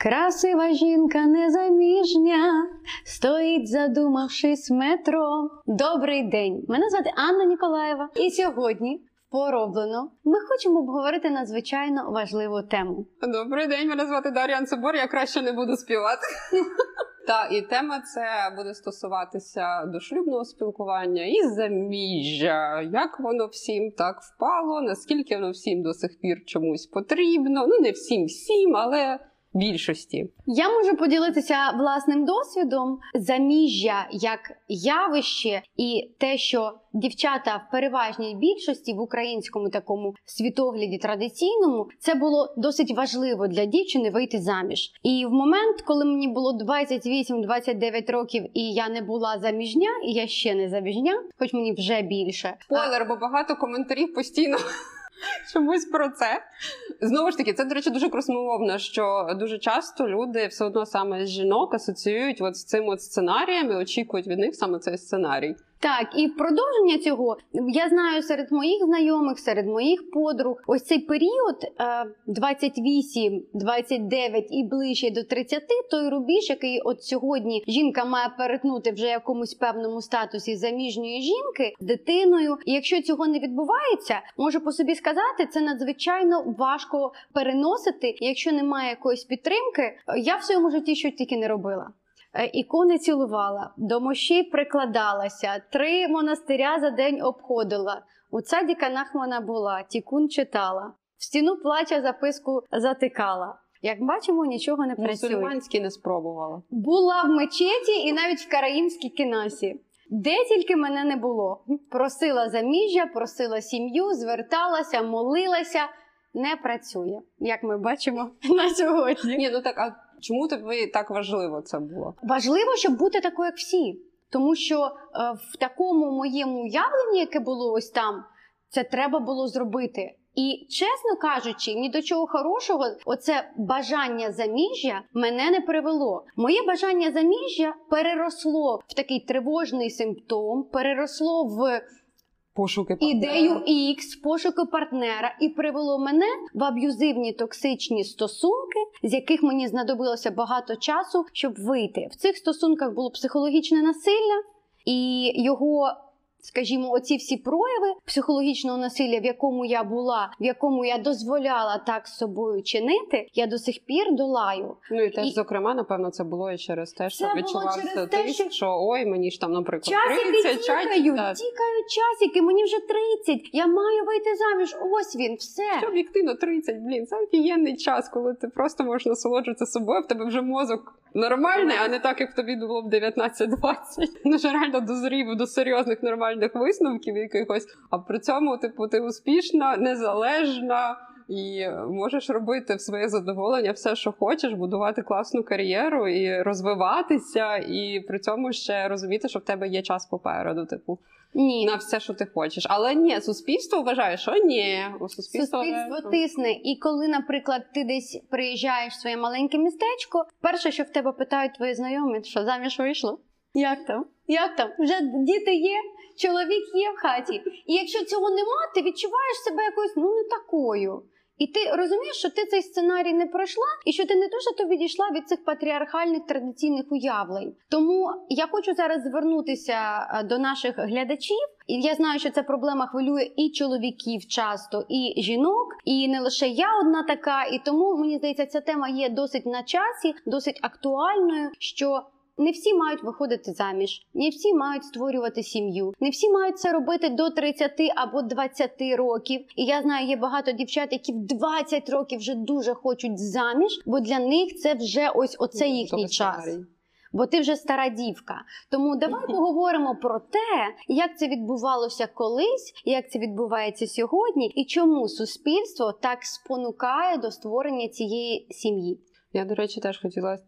Красива жінка незаміжня, стоїть, задумавшись метро. Добрий день! Мене звати Анна Ніколаєва, і сьогодні пороблено ми хочемо обговорити надзвичайно важливу тему. Добрий день, мене звати Дар'я Анцебор, я краще не буду співати. Та і тема це буде стосуватися дошлюбного спілкування і заміжжя. Як воно всім так впало, наскільки воно всім до сих пір чомусь потрібно. Ну не всім всім, але більшості. Я можу поділитися власним досвідом заміжжя як явище, і те, що дівчата в переважній більшості в українському такому світогляді традиційному, це було досить важливо для дівчини вийти заміж. І в момент, коли мені було 28-29 років, і я не була заміжня, і я ще не заміжня, хоч мені вже більше. Спойлер, бо багато коментарів постійно. Чомусь про це. Знову ж таки, це, до речі, дуже красномовно, що дуже часто люди все одно саме з жінок асоціюють от з цим от сценарієм і очікують від них саме цей сценарій. Так, і в продовження цього я знаю серед моїх знайомих, серед моїх подруг, ось цей період 28, 29 і ближче до 30, той рубіж, який от сьогодні жінка має перетнути вже якомусь певному статусі заміжньої жінки з дитиною. І якщо цього не відбувається, можу по собі сказати, це надзвичайно важко переносити. Якщо немає якоїсь підтримки, я в своєму житті що тільки не робила. Е, ікони цілувала, до мощей прикладалася, три монастиря за день обходила. У цадіканах вона була, тікун читала, в стіну плача записку затикала. Як бачимо, нічого не працює. Мусульманські не спробувала. Була в мечеті і навіть в караїмській кінасі. Де тільки мене не було. Просила заміжжя, просила сім'ю, зверталася, молилася. Не працює, як ми бачимо на сьогодні. Ні, ну так а Чому тобі так важливо це було? Важливо, щоб бути такою, як всі. Тому що е, в такому моєму уявленні, яке було ось там, це треба було зробити. І чесно кажучи, ні до чого хорошого, оце бажання заміжжя мене не привело. Моє бажання заміжжя переросло в такий тривожний симптом, переросло в пошуки партнера. ідею X, пошуки партнера, і привело мене в аб'юзивні токсичні стосунки, з яких мені знадобилося багато часу, щоб вийти. В цих стосунках було психологічне насилля, і його скажімо, оці всі прояви психологічного насилля, в якому я була, в якому я дозволяла так з собою чинити, я до сих пір долаю. Ну і теж, і... зокрема, напевно, це було і через те, що відчувався ти, що... що ой, мені ж там, наприклад, часики 30, тікають, тікають часики, мені вже 30, Я маю вийти заміж. Ось він, все Що об'єктивно 30, блін, це офігенний час, коли ти просто можеш насолоджуватися собою. В тебе вже мозок нормальний, а не так, як тобі було б 19-20. Ну, реально дозрів до серйозних нормальних висновків якихось. А при цьому, типу, ти успішна, незалежна. І можеш робити в своє задоволення все, що хочеш, будувати класну кар'єру і розвиватися, і при цьому ще розуміти, що в тебе є час попереду, типу ні. на все, що ти хочеш. Але ні, суспільство вважає, що ні. Суспільство, суспільство тисне. І коли, наприклад, ти десь приїжджаєш в своє маленьке містечко, перше, що в тебе питають твої знайомі, що заміж вийшло? Як там? Як там? Вже діти є, чоловік є в хаті. І якщо цього нема, ти відчуваєш себе якоюсь ну не такою. І ти розумієш, що ти цей сценарій не пройшла, і що ти не дуже то відійшла від цих патріархальних традиційних уявлень. Тому я хочу зараз звернутися е, до наших глядачів. І я знаю, що ця проблема хвилює і чоловіків часто, і жінок, і не лише я одна така. І тому мені здається, ця тема є досить на часі, досить актуальною. що не всі мають виходити заміж, не всі мають створювати сім'ю, не всі мають це робити до 30 або 20 років. І я знаю, є багато дівчат, які в 20 років вже дуже хочуть заміж, бо для них це вже ось оце ну, їхній час. Бо ти вже стара дівка. Тому давай поговоримо про те, як це відбувалося колись, як це відбувається сьогодні, і чому суспільство так спонукає до створення цієї сім'ї. Я, до речі, теж хотіла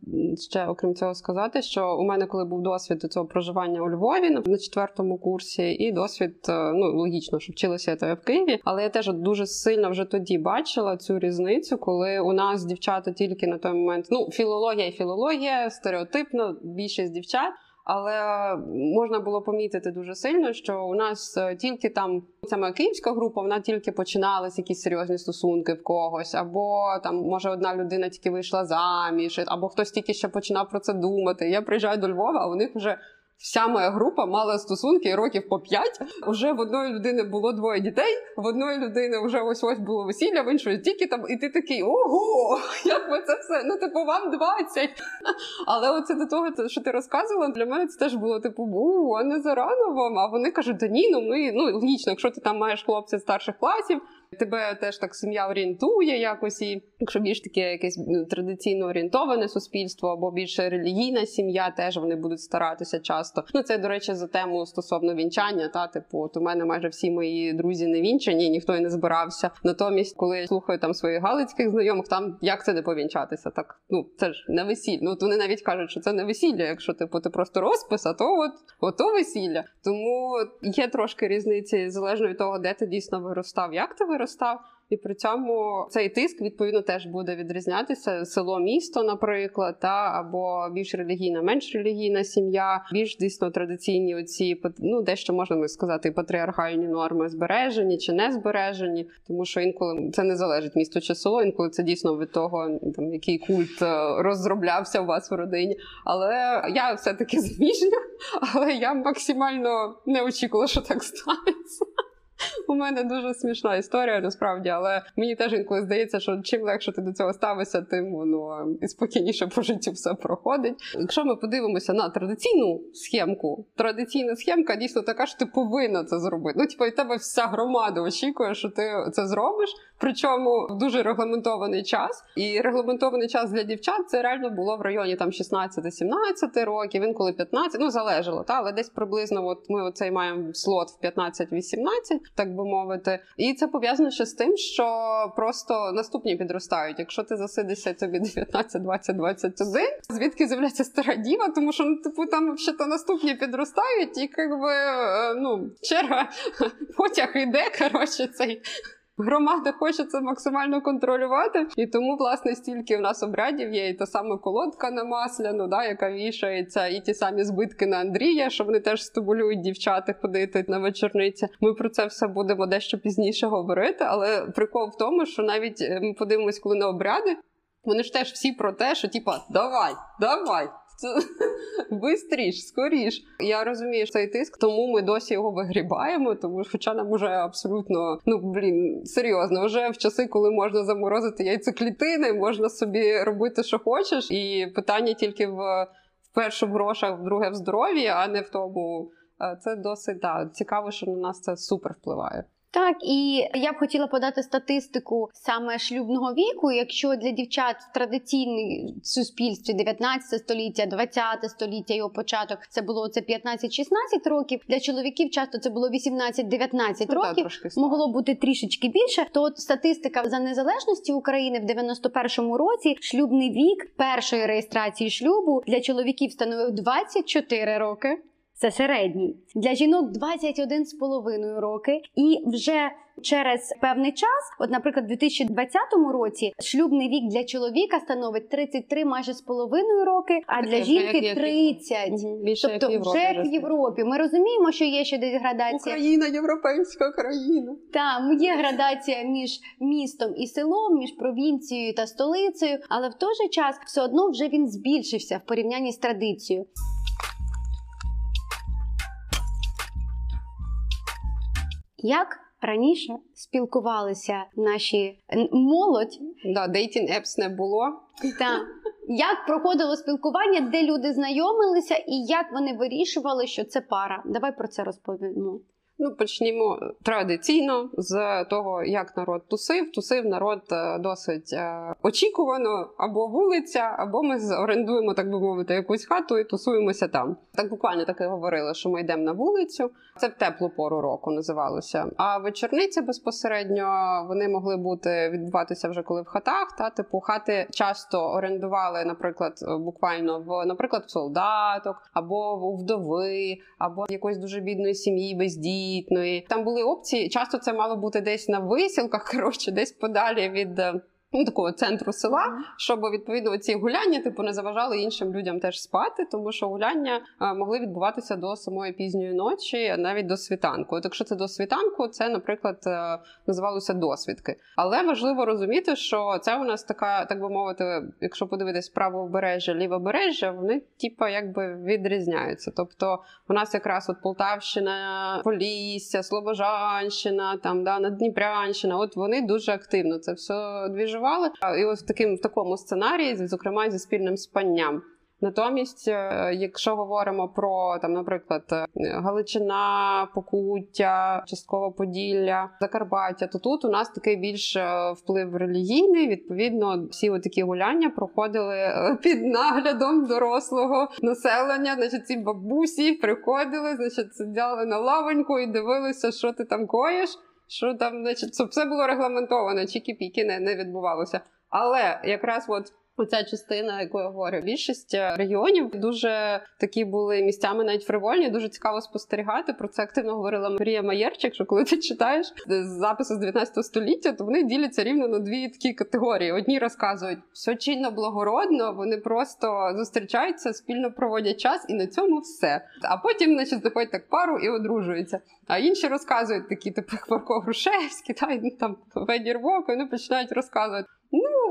ще окрім цього сказати, що у мене, коли був досвід цього проживання у Львові на четвертому курсі, і досвід, е, ну логічно, що вчилася я в Києві, але я теж дуже сильно вже тоді бачила цю різницю, коли у нас дівчата тільки на той момент ну філологія і філологія, стереотипно більшість дівчат. Але можна було помітити дуже сильно, що у нас е, тільки там саме київська група, вона тільки починалась якісь серйозні стосунки в когось, або там може одна людина тільки вийшла заміж, або хтось тільки ще починав про це думати. Я приїжджаю до Львова, а у них вже Вся моя група мала стосунки років по п'ять. Уже в одної людини було двоє дітей, в одної людини вже ось ось було весілля, в іншої тільки там, і ти такий ого, як ви це все? Ну, типу, вам 20. Але оце до того, що ти розказувала, для мене це теж було типу, бу, а не зарано вам. А вони кажуть, да ні, ну ми ну логічно, якщо ти там маєш хлопця старших класів. Тебе теж так сім'я орієнтує якось, і якщо більш таке якесь ну, традиційно орієнтоване суспільство або більше релігійна сім'я, теж вони будуть старатися часто. Ну це до речі за тему стосовно вінчання. Та типу, от у мене майже всі мої друзі не вінчані, ніхто і не збирався. Натомість, коли я слухаю там своїх галицьких знайомих, там як це не повінчатися? Так ну це ж не весілля. Ну от вони навіть кажуть, що це не весілля. Якщо типу ти просто розпис, а то от ото весілля. Тому є трошки різниці залежно від того, де ти дійсно виростав, як ти виростав виростав. І при цьому цей тиск відповідно теж буде відрізнятися село, місто, наприклад, та або більш релігійна, менш релігійна сім'я, більш дійсно традиційні оці ну дещо можна сказати, патріархальні норми збережені чи не збережені, тому що інколи це не залежить місто чи село, інколи це дійсно від того, там який культ е, розроблявся у вас в родині. Але я все таки заміжня, але я максимально не очікувала, що так станеться. У мене дуже смішна історія, насправді, але мені теж інколи здається, що чим легше ти до цього ставишся, тим воно і спокійніше по життю все проходить. Якщо ми подивимося на традиційну схемку, традиційна схемка дійсно така, що ти повинна це зробити. Ну, типу, і тебе вся громада очікує, що ти це зробиш. Причому в дуже регламентований час. І регламентований час для дівчат це реально було в районі там 16-17 років, інколи 15, ну залежало, та але десь приблизно от ми оцей маємо слот в 15-18 так би мовити. І це пов'язано ще з тим, що просто наступні підростають. Якщо ти засидишся тобі 19, 20, 21, звідки з'являється стара діва, тому що ну, типу там взагалі наступні підростають, і якби е, ну черга потяг іде. Коротше, цей Громада хоче це максимально контролювати, і тому, власне, стільки в нас обрядів є, і та сама колодка на масляну, да, яка вішається, і ті самі збитки на Андрія, що вони теж стимулюють дівчата ходити на вечорниці. Ми про це все будемо дещо пізніше говорити. Але прикол в тому, що навіть е, ми подивимось, коли на обряди. Вони ж теж всі про те, що типа давай, давай, Бистріш, скоріш. Я розумію цей тиск, тому ми досі його вигрібаємо, тому хоча нам уже абсолютно ну блін серйозно, вже в часи, коли можна заморозити яйцеклітини, можна собі робити, що хочеш, і питання тільки в, перше в грошах, в друге в здоров'ї, а не в тому. Це досить да, цікаво, що на нас це супер впливає. Так, і я б хотіла подати статистику саме шлюбного віку. Якщо для дівчат в традиційній суспільстві 19 століття, 20 століття його початок це було це 15-16 років. Для чоловіків часто це було 18-19 ну, років. Так, могло бути трішечки більше. То от статистика за незалежності України в 91-му році шлюбний вік першої реєстрації шлюбу для чоловіків становив 24 роки. Це середній для жінок 21,5 роки, і вже через певний час, от, наприклад, у 2020 році шлюбний вік для чоловіка становить 33 майже з половиною роки, а для жінки 30. Більше тобто як вже як в Європі. Ми розуміємо, що є ще десь градація. Україна, європейська країна. Там є градація між містом і селом, між провінцією та столицею, але в той же час все одно вже він збільшився в порівнянні з традицією. Як раніше спілкувалися наші молодь? Да, dating apps не було. Так. Як проходило спілкування, де люди знайомилися, і як вони вирішували, що це пара? Давай про це розповімо. Ну, почнімо традиційно з того, як народ тусив. Тусив народ е, досить е, очікувано або вулиця, або ми орендуємо, так би мовити, якусь хату і тусуємося там. Так буквально таке говорили, що ми йдемо на вулицю. Це в теплу пору року називалося. А вечорниці безпосередньо вони могли бути відбуватися вже коли в хатах. Та типу хати часто орендували, наприклад, буквально в, наприклад, в солдаток, або в вдови, або якоїсь дуже бідної сім'ї без дій вагітної. Там були опції. Часто це мало бути десь на висілках, коротше, десь подалі від. Е, ну, такого центру села, щоб відповідно ці гуляння типу не заважали іншим людям теж спати, тому що гуляння могли відбуватися до самої пізньої ночі, навіть до світанку. От якщо це до світанку, це, наприклад, е, називалося досвідки. Але важливо розуміти, що це у нас така, так би мовити, якщо подивитись правобережжя, лівобережжя, вони типу, якби відрізняються. Тобто, у нас якраз от Полтавщина, Полісся, Слобожанщина, там да Надніпрянщина, от вони дуже активно це все двіжували. І ось в таким в такому сценарії, зокрема зі спільним спанням. Натомість, е, якщо говоримо про там, наприклад, е, Галичина, Покуття, частково Поділля, Закарпаття, то тут у нас такий більш е, вплив релігійний. Відповідно, всі такі гуляння проходили під наглядом дорослого населення. Значить, ці бабусі приходили, значить, сиділи на лавоньку і дивилися, що ти там коїш. Що там, значить, все було регламентовано, чікі-піки не, не відбувалося. Але якраз от Оця частина, яку я говорю, більшість е, регіонів дуже такі були місцями, навіть фривольні. Дуже цікаво спостерігати. Про це активно говорила Марія Маєрчик. Що коли ти читаєш записи з 19 століття, то вони діляться рівно на дві такі категорії. Одні розказують все чинно благородно, вони просто зустрічаються, спільно проводять час, і на цьому все. А потім, значить, заходять так пару і одружуються. А інші розказують такі, типу Марко Грушевський, та ну, там Федір Вовк, і вони починають розказувати.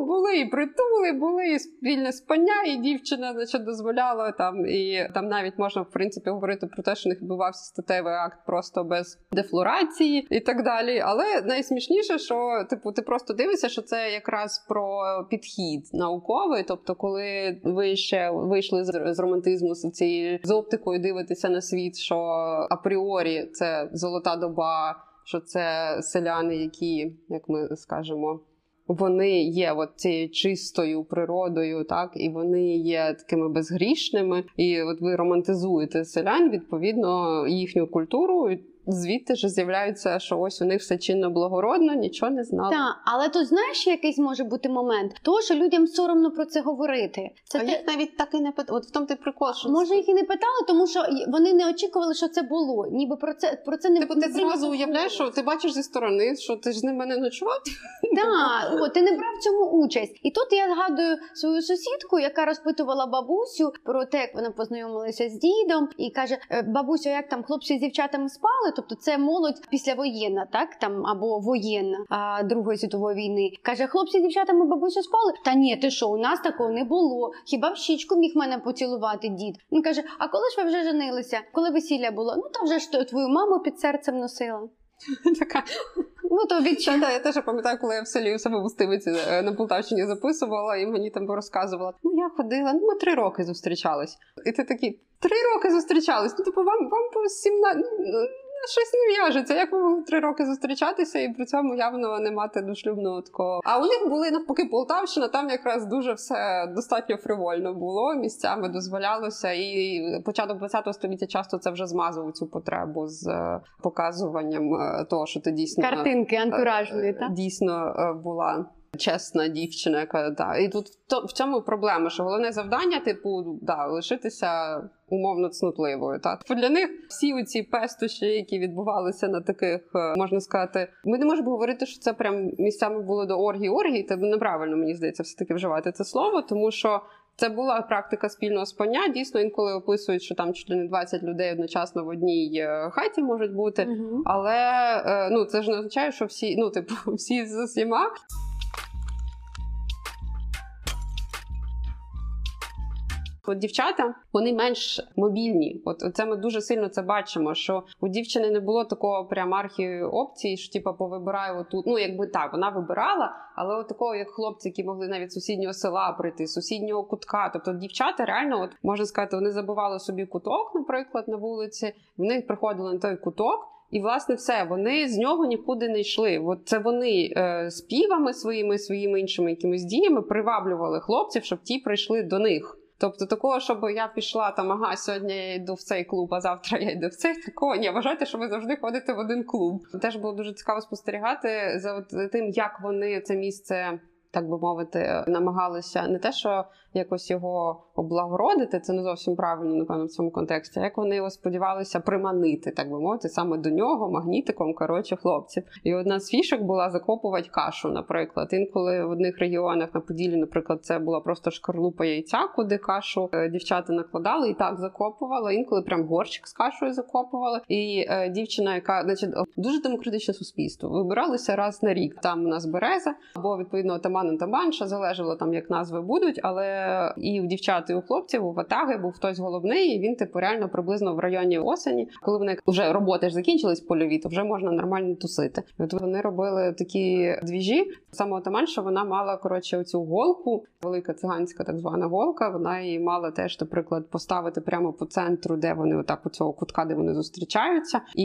Були і притули, були і спільне спання, і дівчина значить, дозволяла там, і там навіть можна в принципі говорити про те, що не відбувався статевий акт просто без дефлорації і так далі. Але найсмішніше, що типу, ти просто дивишся, що це якраз про підхід науковий. Тобто, коли ви ще вийшли з, з романтизму з цією з оптикою дивитися на світ, що апріорі це золота доба, що це селяни, які, як ми скажемо вони є от цією чистою природою, так і вони є такими безгрішними. І от ви романтизуєте селян відповідно їхню культуру звідти ж з'являється, що ось у них все чинно благородно, нічого не знали. Так, але тут знаєш, якийсь може бути момент, того, що людям соромно про це говорити. Це а те... їх навіть так і не питали. От в тому ти прикол, що може їх і не питали, тому що вони не очікували, що це було. Ніби про це про це не Типу, ти зразу уявляєш, що ти бачиш зі сторони, що ти ж з ними не ночував. Так, ти не брав в цьому участь. І тут я згадую свою сусідку, яка розпитувала бабусю про те, як вона познайомилася з дідом, і каже: «Е, бабусю, як там хлопці з дівчатами спали? Тобто це молодь післявоєнна, так там або воєнна а, Другої світової війни. Каже, хлопці, дівчата, ми бабусю спали. Та ні, ти що, у нас такого не було. Хіба в щічку міг мене поцілувати дід? Він каже: А коли ж ви вже женилися? Коли весілля було? Ну та вже ж твою маму під серцем носила. Така Ну то від Та, я теж пам'ятаю, коли я в селі у себе в Устивиці е, на Полтавщині записувала, і мені там розказувала. Ну я ходила, ну ми три роки зустрічались. І ти такий, три роки зустрічались. Ну типу, вам вам по 17... Ну, щось не в'яжеться. Як ви могли три роки зустрічатися і при цьому явно не мати дошлюбного такого. А у них були навпаки Полтавщина, там якраз дуже все достатньо фривольно було. Місцями дозволялося, і початок ХХ століття часто це вже змазував цю потребу з е, показуванням е, того, що ти дійсно картинки е, антуражної, так? дійсно була. Чесна дівчина, яка да. І тут в цьому проблема, що головне завдання, типу, да, лишитися умовно цнутливою. Так для них всі ці пестощі, які відбувалися на таких, е, можна сказати, ми не можемо говорити, що це прям місцями було до оргії оргії. Це неправильно мені здається, все таки вживати це слово, тому що. Це була практика спільного спання. Дійсно, інколи описують, що там чуть не 20 людей одночасно в одній е, хаті можуть бути, uh але е, ну це ж не означає, що всі, ну типу, всі з усіма. От дівчата вони менш мобільні. От це ми дуже сильно це бачимо. Що у дівчини не було такого прям архі опції, що типу, повибираю отут. Ну якби так, вона вибирала, але от такого, як хлопці, які могли навіть сусіднього села прийти, сусіднього кутка. Тобто дівчата реально, от можна сказати, вони забували собі куток, наприклад, на вулиці. Вони приходили на той куток. І, власне, все, вони з нього нікуди не йшли. От це вони е, співами своїми своїми іншими якимись діями приваблювали хлопців, щоб ті прийшли до них. Тобто такого, щоб я пішла там, ага, сьогодні я йду в цей клуб, а завтра я йду в цей такого. Ні, вважайте, що ви завжди ходите в один клуб. Теж було дуже цікаво спостерігати за тим, як вони це місце так би мовити, намагалися не те, що якось його облагородити, це не зовсім правильно, напевно, в цьому контексті. Як вони його сподівалися приманити, так би мовити, саме до нього магнітиком коротше хлопців. І одна з фішок була закопувати кашу, наприклад. Інколи в одних регіонах на Поділі, наприклад, це була просто шкарлупа яйця, куди кашу е, дівчата накладали і так закопували. Інколи прям горщик з кашою закопували. І е, дівчина, яка значить дуже демократичне суспільство, вибиралися раз на рік. Там у нас береза або відповідно отаман таманша залежало там, як назви будуть, але і у дівчат, і у хлопців у ватаги був хтось головний, і він типу реально приблизно в районі осені, коли вони вже роботи ж закінчились польові, то вже можна нормально тусити. І От вони робили такі двіжі. Саме отаманша вона мала коротше оцю голку, велика циганська так звана голка. Вона її мала теж, наприклад, поставити прямо по центру, де вони отак у цього кутка, де вони зустрічаються, і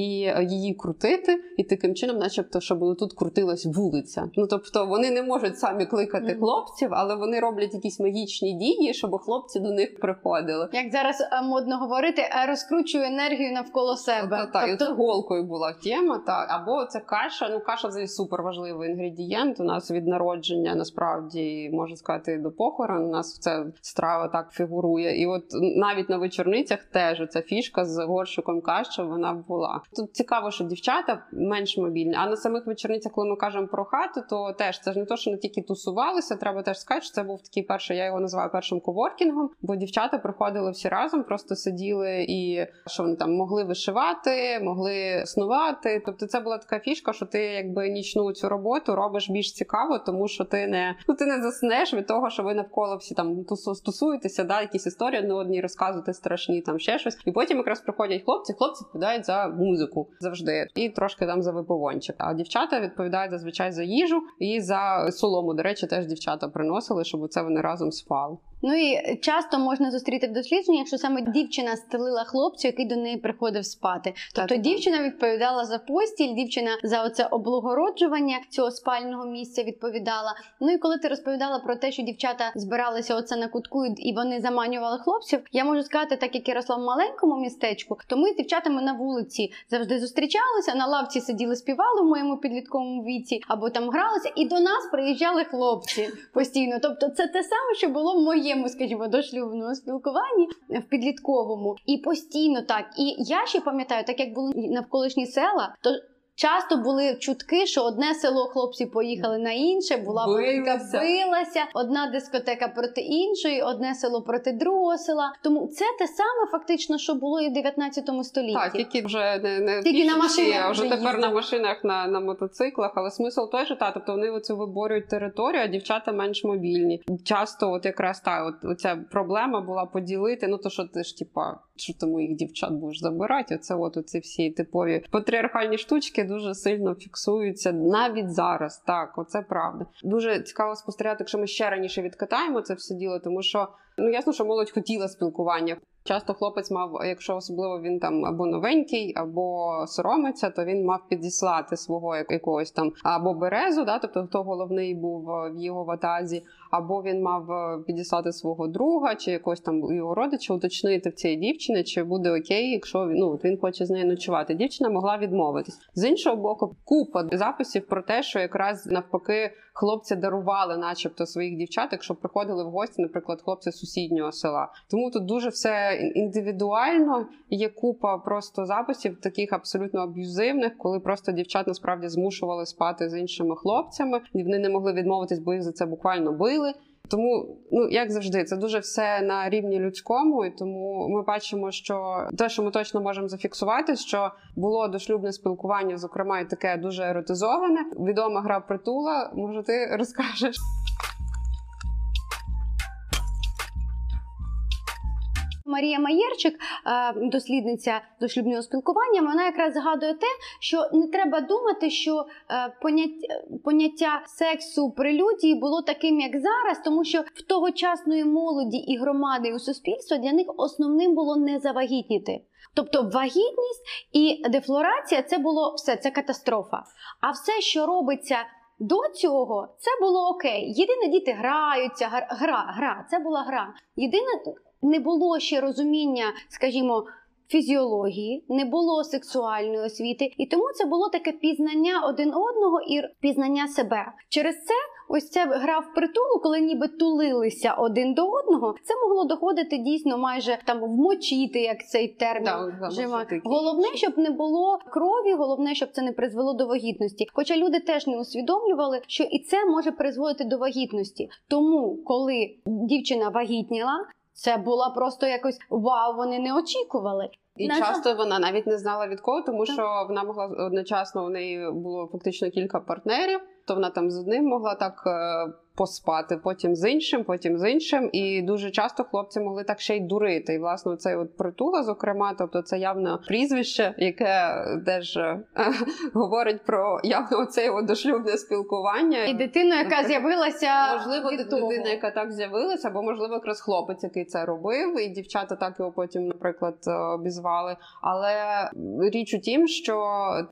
її крутити, і таким чином, начебто, щоб тут крутилась вулиця. Ну тобто вони не можуть самі кликати Мгм. хлопців, але вони роблять якісь магічні дії, щоб хлопці до них приходили. Як зараз е, модно говорити, е, розкручую енергію навколо себе. Та, та, і Тобто це голкою була тема. Та або це каша. Ну каша взагалі супер важливий інгредієнт. У нас від народження насправді можна сказати до похорон. У нас ця страва так фігурує. І от навіть на вечорницях теж ця фішка з горщиком каші вона була. Тут цікаво, що дівчата менш мобільні. А на самих вечорницях, коли ми кажемо про хату, то теж це ж не то, що не тільки тусувалися. Треба теж сказати, що це був такий перший. Я його називаю першим коворкінгом, бо дівчата приходили всі разом, просто сиділи і що вони там могли вишивати, могли снувати. Тобто, це була така фішка, що ти якби нічну цю роботу робиш більш цікаво, тому що ти не ну ти не заснеш від того, що ви навколо всі там стосуєтеся, да, якісь історії одне одній розказувати страшні, там ще щось. І потім якраз приходять хлопці. Хлопці відповідають за музику завжди, і трошки там за випивончик. А дівчата відповідають зазвичай за їжу і за солому. До речі, теж дівчата приносили, щоб це вони разом спали. all Ну і часто можна зустріти в дослідженнях, що саме дівчина стелила хлопцю, який до неї приходив спати. Тобто Так. дівчина відповідала за постіль, дівчина за оце облагороджування цього спального місця відповідала. Ну і коли ти розповідала про те, що дівчата збиралися оце на кутку і вони заманювали хлопців, я можу сказати, так як я росла в маленькому містечку, то ми з дівчатами на вулиці завжди зустрічалися, на лавці сиділи, співали в моєму підлітковому віці, або там гралися, і до нас приїжджали хлопці постійно. Тобто, це те саме, що було в моєму, скажімо, дошлюбному спілкуванні в підлітковому, і постійно так. І я ще пам'ятаю, так як були навколишні села, то. Часто були чутки, що одне село хлопці поїхали на інше, була велика билася, одна дискотека проти іншої, одне село проти другого села. Тому це те саме фактично, що було і в 19 столітті. Так, тільки вже не, не Тільки на машинах а вже тепер на машинах, на, на мотоциклах. Але смисл той же та, тобто вони оцю виборюють територію, а дівчата менш мобільні. Часто, от якраз та, от оця проблема була поділити. Ну то що ти ж типа, що ти моїх дівчат будеш забирати? Оце от оці всі типові патріархальні штучки дуже сильно фіксуються навіть зараз. Так, оце правда. Дуже цікаво спостерігати, якщо ми ще раніше відкатаємо це все діло, тому що ну ясно, що молодь хотіла спілкування. Часто хлопець мав, якщо особливо він там або новенький, або соромиться, то він мав підіслати свого якогось там або березу, да, тобто хто головний був е, в його ватазі, або він мав е, підіслати свого друга чи якогось там його родича, уточнити в цієї дівчини, чи буде окей, якщо ну, він хоче з нею ночувати. Дівчина могла відмовитись. З іншого боку, купа записів про те, що якраз навпаки хлопці дарували, начебто, своїх дівчат, якщо приходили в гості, наприклад, хлопці сусіднього села. Тому тут дуже все індивідуально. Є купа просто записів, таких абсолютно аб'юзивних, коли просто дівчат насправді змушували спати з іншими хлопцями, і вони не могли відмовитись, бо їх за це буквально били. Тому, ну як завжди, це дуже все на рівні людському, і тому ми бачимо, що те, що ми точно можемо зафіксувати, що було дошлюбне спілкування, зокрема, і таке дуже еротизоване. Відома гра притула. Може, ти розкажеш? Марія Маєрчик, е, дослідниця дошлюбного спілкування, вона якраз згадує те, що не треба думати, що е, поняття, сексу прелюдії було таким, як зараз, тому що в тогочасної молоді і громади і у суспільства для них основним було не завагітніти. Тобто вагітність і дефлорація це було все, це катастрофа. А все, що робиться до цього, це було окей. Єдине, діти граються, гра, гра, гра, це була гра. Єдине, не було ще розуміння, скажімо, Фізіології не було сексуальної освіти, і тому це було таке пізнання один одного і пізнання себе. Через це ось ця гра в притулу, коли ніби тулилися один до одного, це могло доходити дійсно майже там вмочити, як цей термін. Да, Жива. Головне, щоб не було крові, головне, щоб це не призвело до вагітності. Хоча люди теж не усвідомлювали, що і це може призводити до вагітності. Тому, коли дівчина вагітніла, це була просто якось вау, вони не очікували. І На часто вона навіть не знала від кого, тому що вона могла одночасно у неї було фактично кілька партнерів, то вона там з одним могла так е, поспати, потім з іншим, потім з іншим. І дуже часто хлопці могли так ще й дурити. І власне цей от притула, зокрема, тобто це явно прізвище, яке теж е, говорить про явно його дошлюбне спілкування. І дитину, яка з'явилася Можливо, від дитина, того. яка так з'явилася, або можливо, якраз хлопець, який це робив, і дівчата так його потім, наприклад, е, обізвали. Але річ у тім, що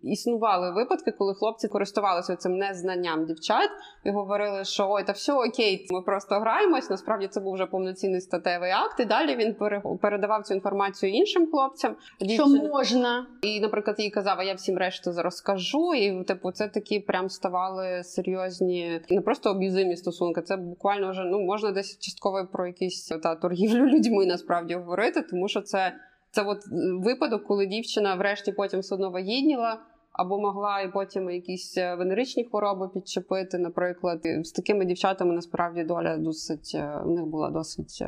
існували випадки, коли хлопці користувалися цим незнанням дівчат і говорили, що ой, та все окей, ми просто граємось. Насправді це був вже повноцінний статевий акт. І далі він пере- передавав цю інформацію іншим хлопцям. що можна. і, наприклад, їй казав, а я всім решту розкажу. І типу, це такі прям ставали серйозні, не просто аб'юзивні стосунки. Це буквально вже ну можна десь частково про якісь та торгівлю людьми насправді говорити, тому що це, це от випадок, коли дівчина врешті потім все одно вагітніла. Або могла і потім якісь е, венеричні хвороби підчепити, наприклад. З такими дівчатами насправді доля досить е, в них була досить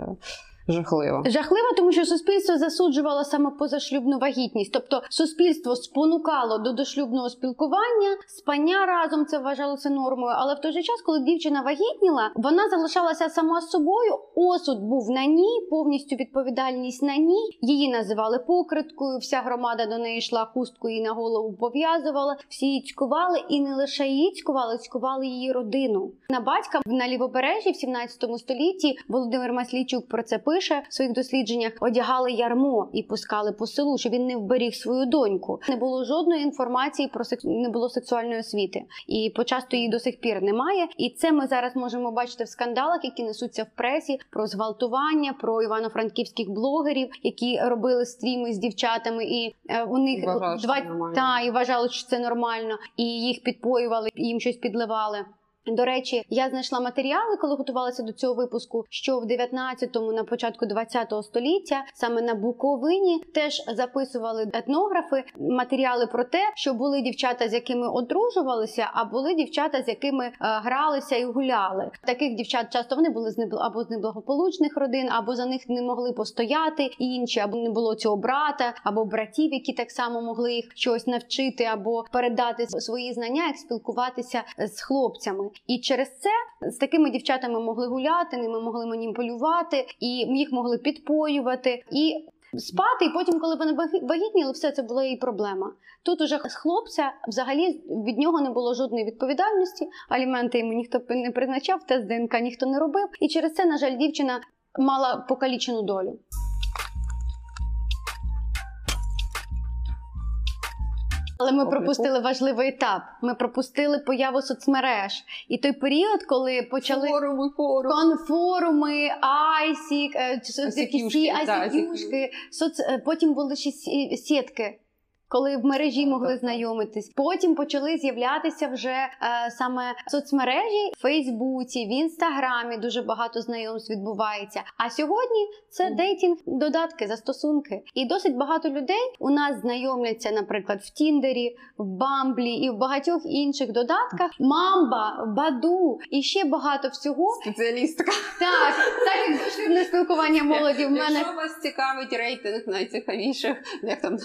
жахлива. Жахливо, тому що суспільство засуджувало саме позашлюбну вагітність. Тобто суспільство спонукало до дошлюбного спілкування, спання разом це вважалося нормою. Але в той же час, коли дівчина вагітніла, вона залишалася сама собою. Осуд був на ній, повністю відповідальність на ній. Її називали покриткою. Вся громада до неї йшла, хустку їй на голову пов'язувала. Всі її цькували, і не лише її цькували, цькували її родину. На батька на лівобережжі в 17 столітті Володимир Маслійчук про це пише в своїх дослідженнях. Одягали ярмо і пускали по селу, щоб він не вберіг свою доньку. Не було жодної інформації про секс... не було сексуальної освіти, і почасто її до сих пір немає. І це ми зараз можемо бачити в скандалах, які несуться в пресі про зґвалтування, про івано-франківських блогерів, які робили стріми з дівчатами, і е, у них два це та і вважали, що це нормально, і їх підпоювали, і їм щось підливали. До речі, я знайшла матеріали, коли готувалася до цього випуску, що в 19-му, на початку 20-го століття, саме на Буковині, теж записували етнографи матеріали про те, що були дівчата, з якими одружувалися, а були дівчата, з якими е, гралися і гуляли. Таких дівчат часто вони були або з неблагополучних родин, або за них не могли постояти інші, або не було цього брата, або братів, які так само могли їх щось навчити або передати свої знання, як спілкуватися з хлопцями. І через це з такими дівчатами могли гуляти, ними могли маніпулювати, і їх могли підпоювати і. Спати, і потім, коли вони вагітніли, все це була її проблема. Тут уже з хлопця взагалі від нього не було жодної відповідальності. Аліменти йому ніхто не призначав, тест ДНК ніхто не робив. І через це, на жаль, дівчина мала покалічену долю. Але ми Обліку. пропустили важливий етап. Ми пропустили появу соцмереж. І той період, коли почали Форуми, форуми. конфоруми, ICQ, е, да, айсікюшки, соц... е, потім були ще сі- сітки. Коли в мережі могли знайомитись, потім почали з'являтися вже е, саме соцмережі в Фейсбуці, в Інстаграмі дуже багато знайомств відбувається. А сьогодні це dating, додатки, застосунки. І досить багато людей у нас знайомляться, наприклад, в Тіндері, в Бамблі і в багатьох інших додатках. Мамба, Баду і ще багато всього. Спеціалістка. Так, так як дошлюбне спілкування молоді в мене. Якщо вас цікавить рейтинг найцікавіших, як там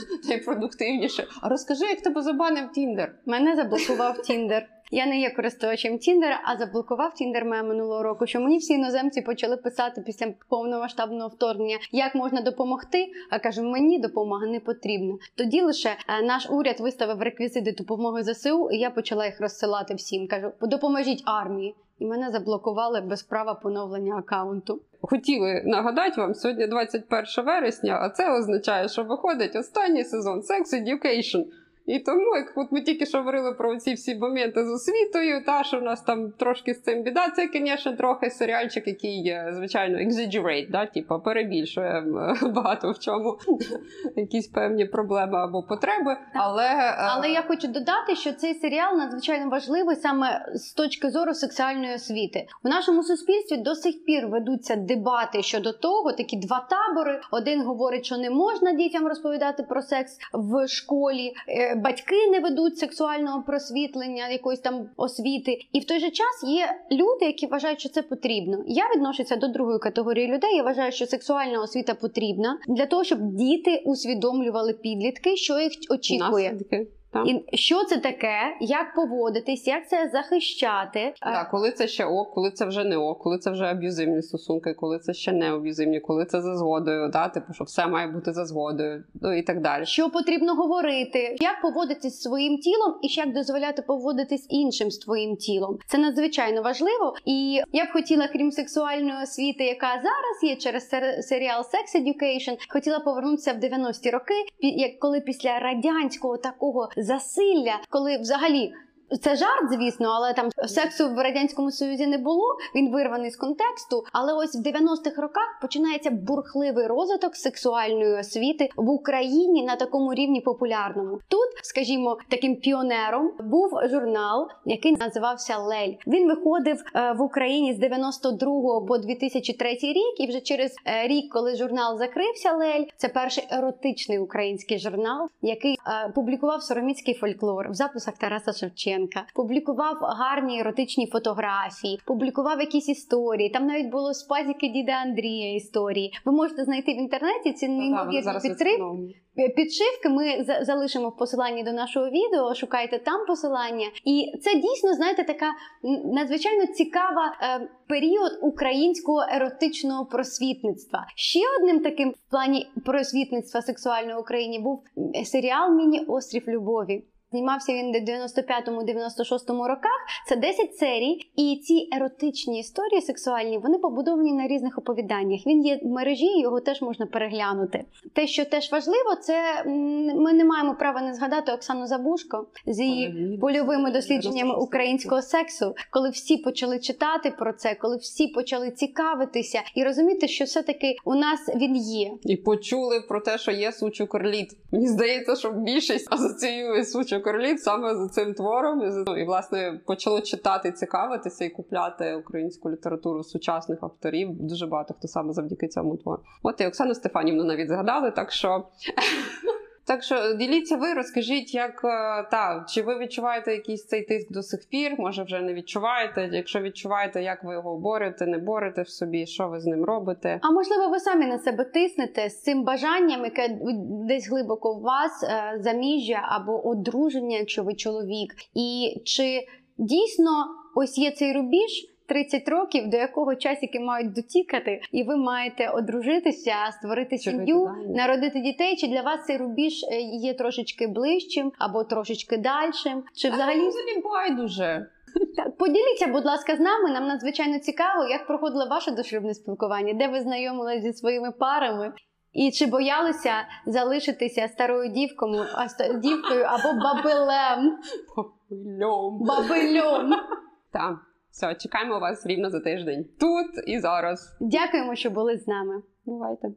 найпродуктивніше, а розкажи, як тебе забанив Тіндер. Мене заблокував Тіндер. Я не є користувачем Тіндера, а заблокував Тіндер мене минулого року. Що мені всі іноземці почали писати після повномасштабного вторгнення, як можна допомогти. А кажу, мені допомога не потрібна. Тоді лише е, наш уряд виставив реквізити допомоги ЗСУ, і я почала їх розсилати всім. Кажу, допоможіть армії. І мене заблокували без права поновлення акаунту. Хотіли нагадати вам, сьогодні 21 вересня, а це означає, що виходить останній сезон Sex Education. І тому, як от ми тільки що говорили про ці всі моменти з освітою, та що в нас там трошки з цим біда, це, звісно, трохи серіальчик, який звичайно, exaggerate, да, типу, перебільшує е, багато в чому якісь певні проблеми або потреби. Але, е, Але я хочу додати, що цей серіал надзвичайно важливий саме з точки зору сексуальної освіти. У нашому суспільстві до сих пір ведуться дебати щодо того, такі два табори. Один говорить, що не можна дітям розповідати про секс в школі. Батьки не ведуть сексуального просвітлення, якоїсь там освіти. І в той же час є люди, які вважають, що це потрібно. Я відношуся до другої категорії людей. Я вважаю, що сексуальна освіта потрібна для того, щоб діти усвідомлювали підлітки, що їх очікує. наслідки. Та. І що це таке, як поводитись, як це захищати? Е, Так, коли це ще ок, коли це вже не ок, коли це вже аб'юзивні стосунки, коли це ще не аб'юзивні, коли це за згодою, да, типу, що все має бути за згодою, ну і так далі. Що потрібно говорити, як поводитись зі своїм тілом, і ще як дозволяти поводитись іншим з твоїм тілом? Це надзвичайно важливо. І я б хотіла, крім сексуальної освіти, яка зараз є через сер- серіал Sex Education, хотіла повернутися в 90-ті роки, як коли після радянського такого засилля, коли взагалі. Це жарт, звісно, але там сексу в радянському союзі не було. Він вирваний з контексту. Але ось в 90-х роках починається бурхливий розвиток сексуальної освіти в Україні на такому рівні популярному. Тут, скажімо, таким піонером був журнал, який називався Лель. Він виходив е, в Україні з 92 по 2003 рік, і вже через е, рік, коли журнал закрився, Лель, це перший еротичний український журнал, який е, публікував сороміцький фольклор в записах Тараса Шевченка, публікував гарні еротичні фотографії, публікував якісь історії. Там навіть було з пазіки діда Андрія історії. Ви можете знайти в інтернеті ці неймовірні підтримки. Підшивки ми за- залишимо в посиланні до нашого відео. Шукайте там посилання, і це дійсно знаєте така надзвичайно цікава е, період українського еротичного просвітництва. Ще одним таким в плані просвітництва сексуального в Україні був серіал Міні Острів Любові. Знімався він в 95-96 роках. Це 10 серій, і ці еротичні історії сексуальні вони побудовані на різних оповіданнях. Він є в мережі, його теж можна переглянути. Те, що теж важливо, це ми не маємо права не згадати Оксану Забушко з її польовими дослідженнями українського сексу, коли всі почали читати про це, коли всі почали цікавитися і розуміти, що все-таки у нас він є. І почули про те, що є сучу корліт. Мені здається, що більшість асоціює сучу корліт саме за цим твором. І власне почало читати, цікавитися і купляти українську літературу сучасних авторів. Дуже багато хто саме завдяки цьому твору. От і Оксану Стефанівну навіть згадали, так що. Так що діліться ви, розкажіть, як е, та чи ви відчуваєте якийсь цей тиск до сих пір? Може, вже не відчуваєте? Якщо відчуваєте, як ви його борете, не борете в собі, що ви з ним робите? А можливо, ви самі на себе тиснете з цим бажанням, яке десь глибоко в вас е, заміжжя або одруження, якщо ви чоловік. І чи дійсно ось є цей рубіж? 30 років, до якого часики мають дотікати, і ви маєте одружитися, створити Чи сім'ю, народити дітей. Чи для вас цей рубіж е, є трошечки ближчим або трошечки дальшим? Чи взагалі взагалі байдуже. так, поділіться, будь ласка, з нами. Нам надзвичайно цікаво, як проходило ваше дошлюбне спілкування, де ви знайомилися зі своїми парами. І чи боялися залишитися старою дівкою, а дівкою або бабилем? Льом. Бабильом. Так, все, чекаємо вас рівно за тиждень. Тут і зараз. Дякуємо, що були з нами. Бувайте.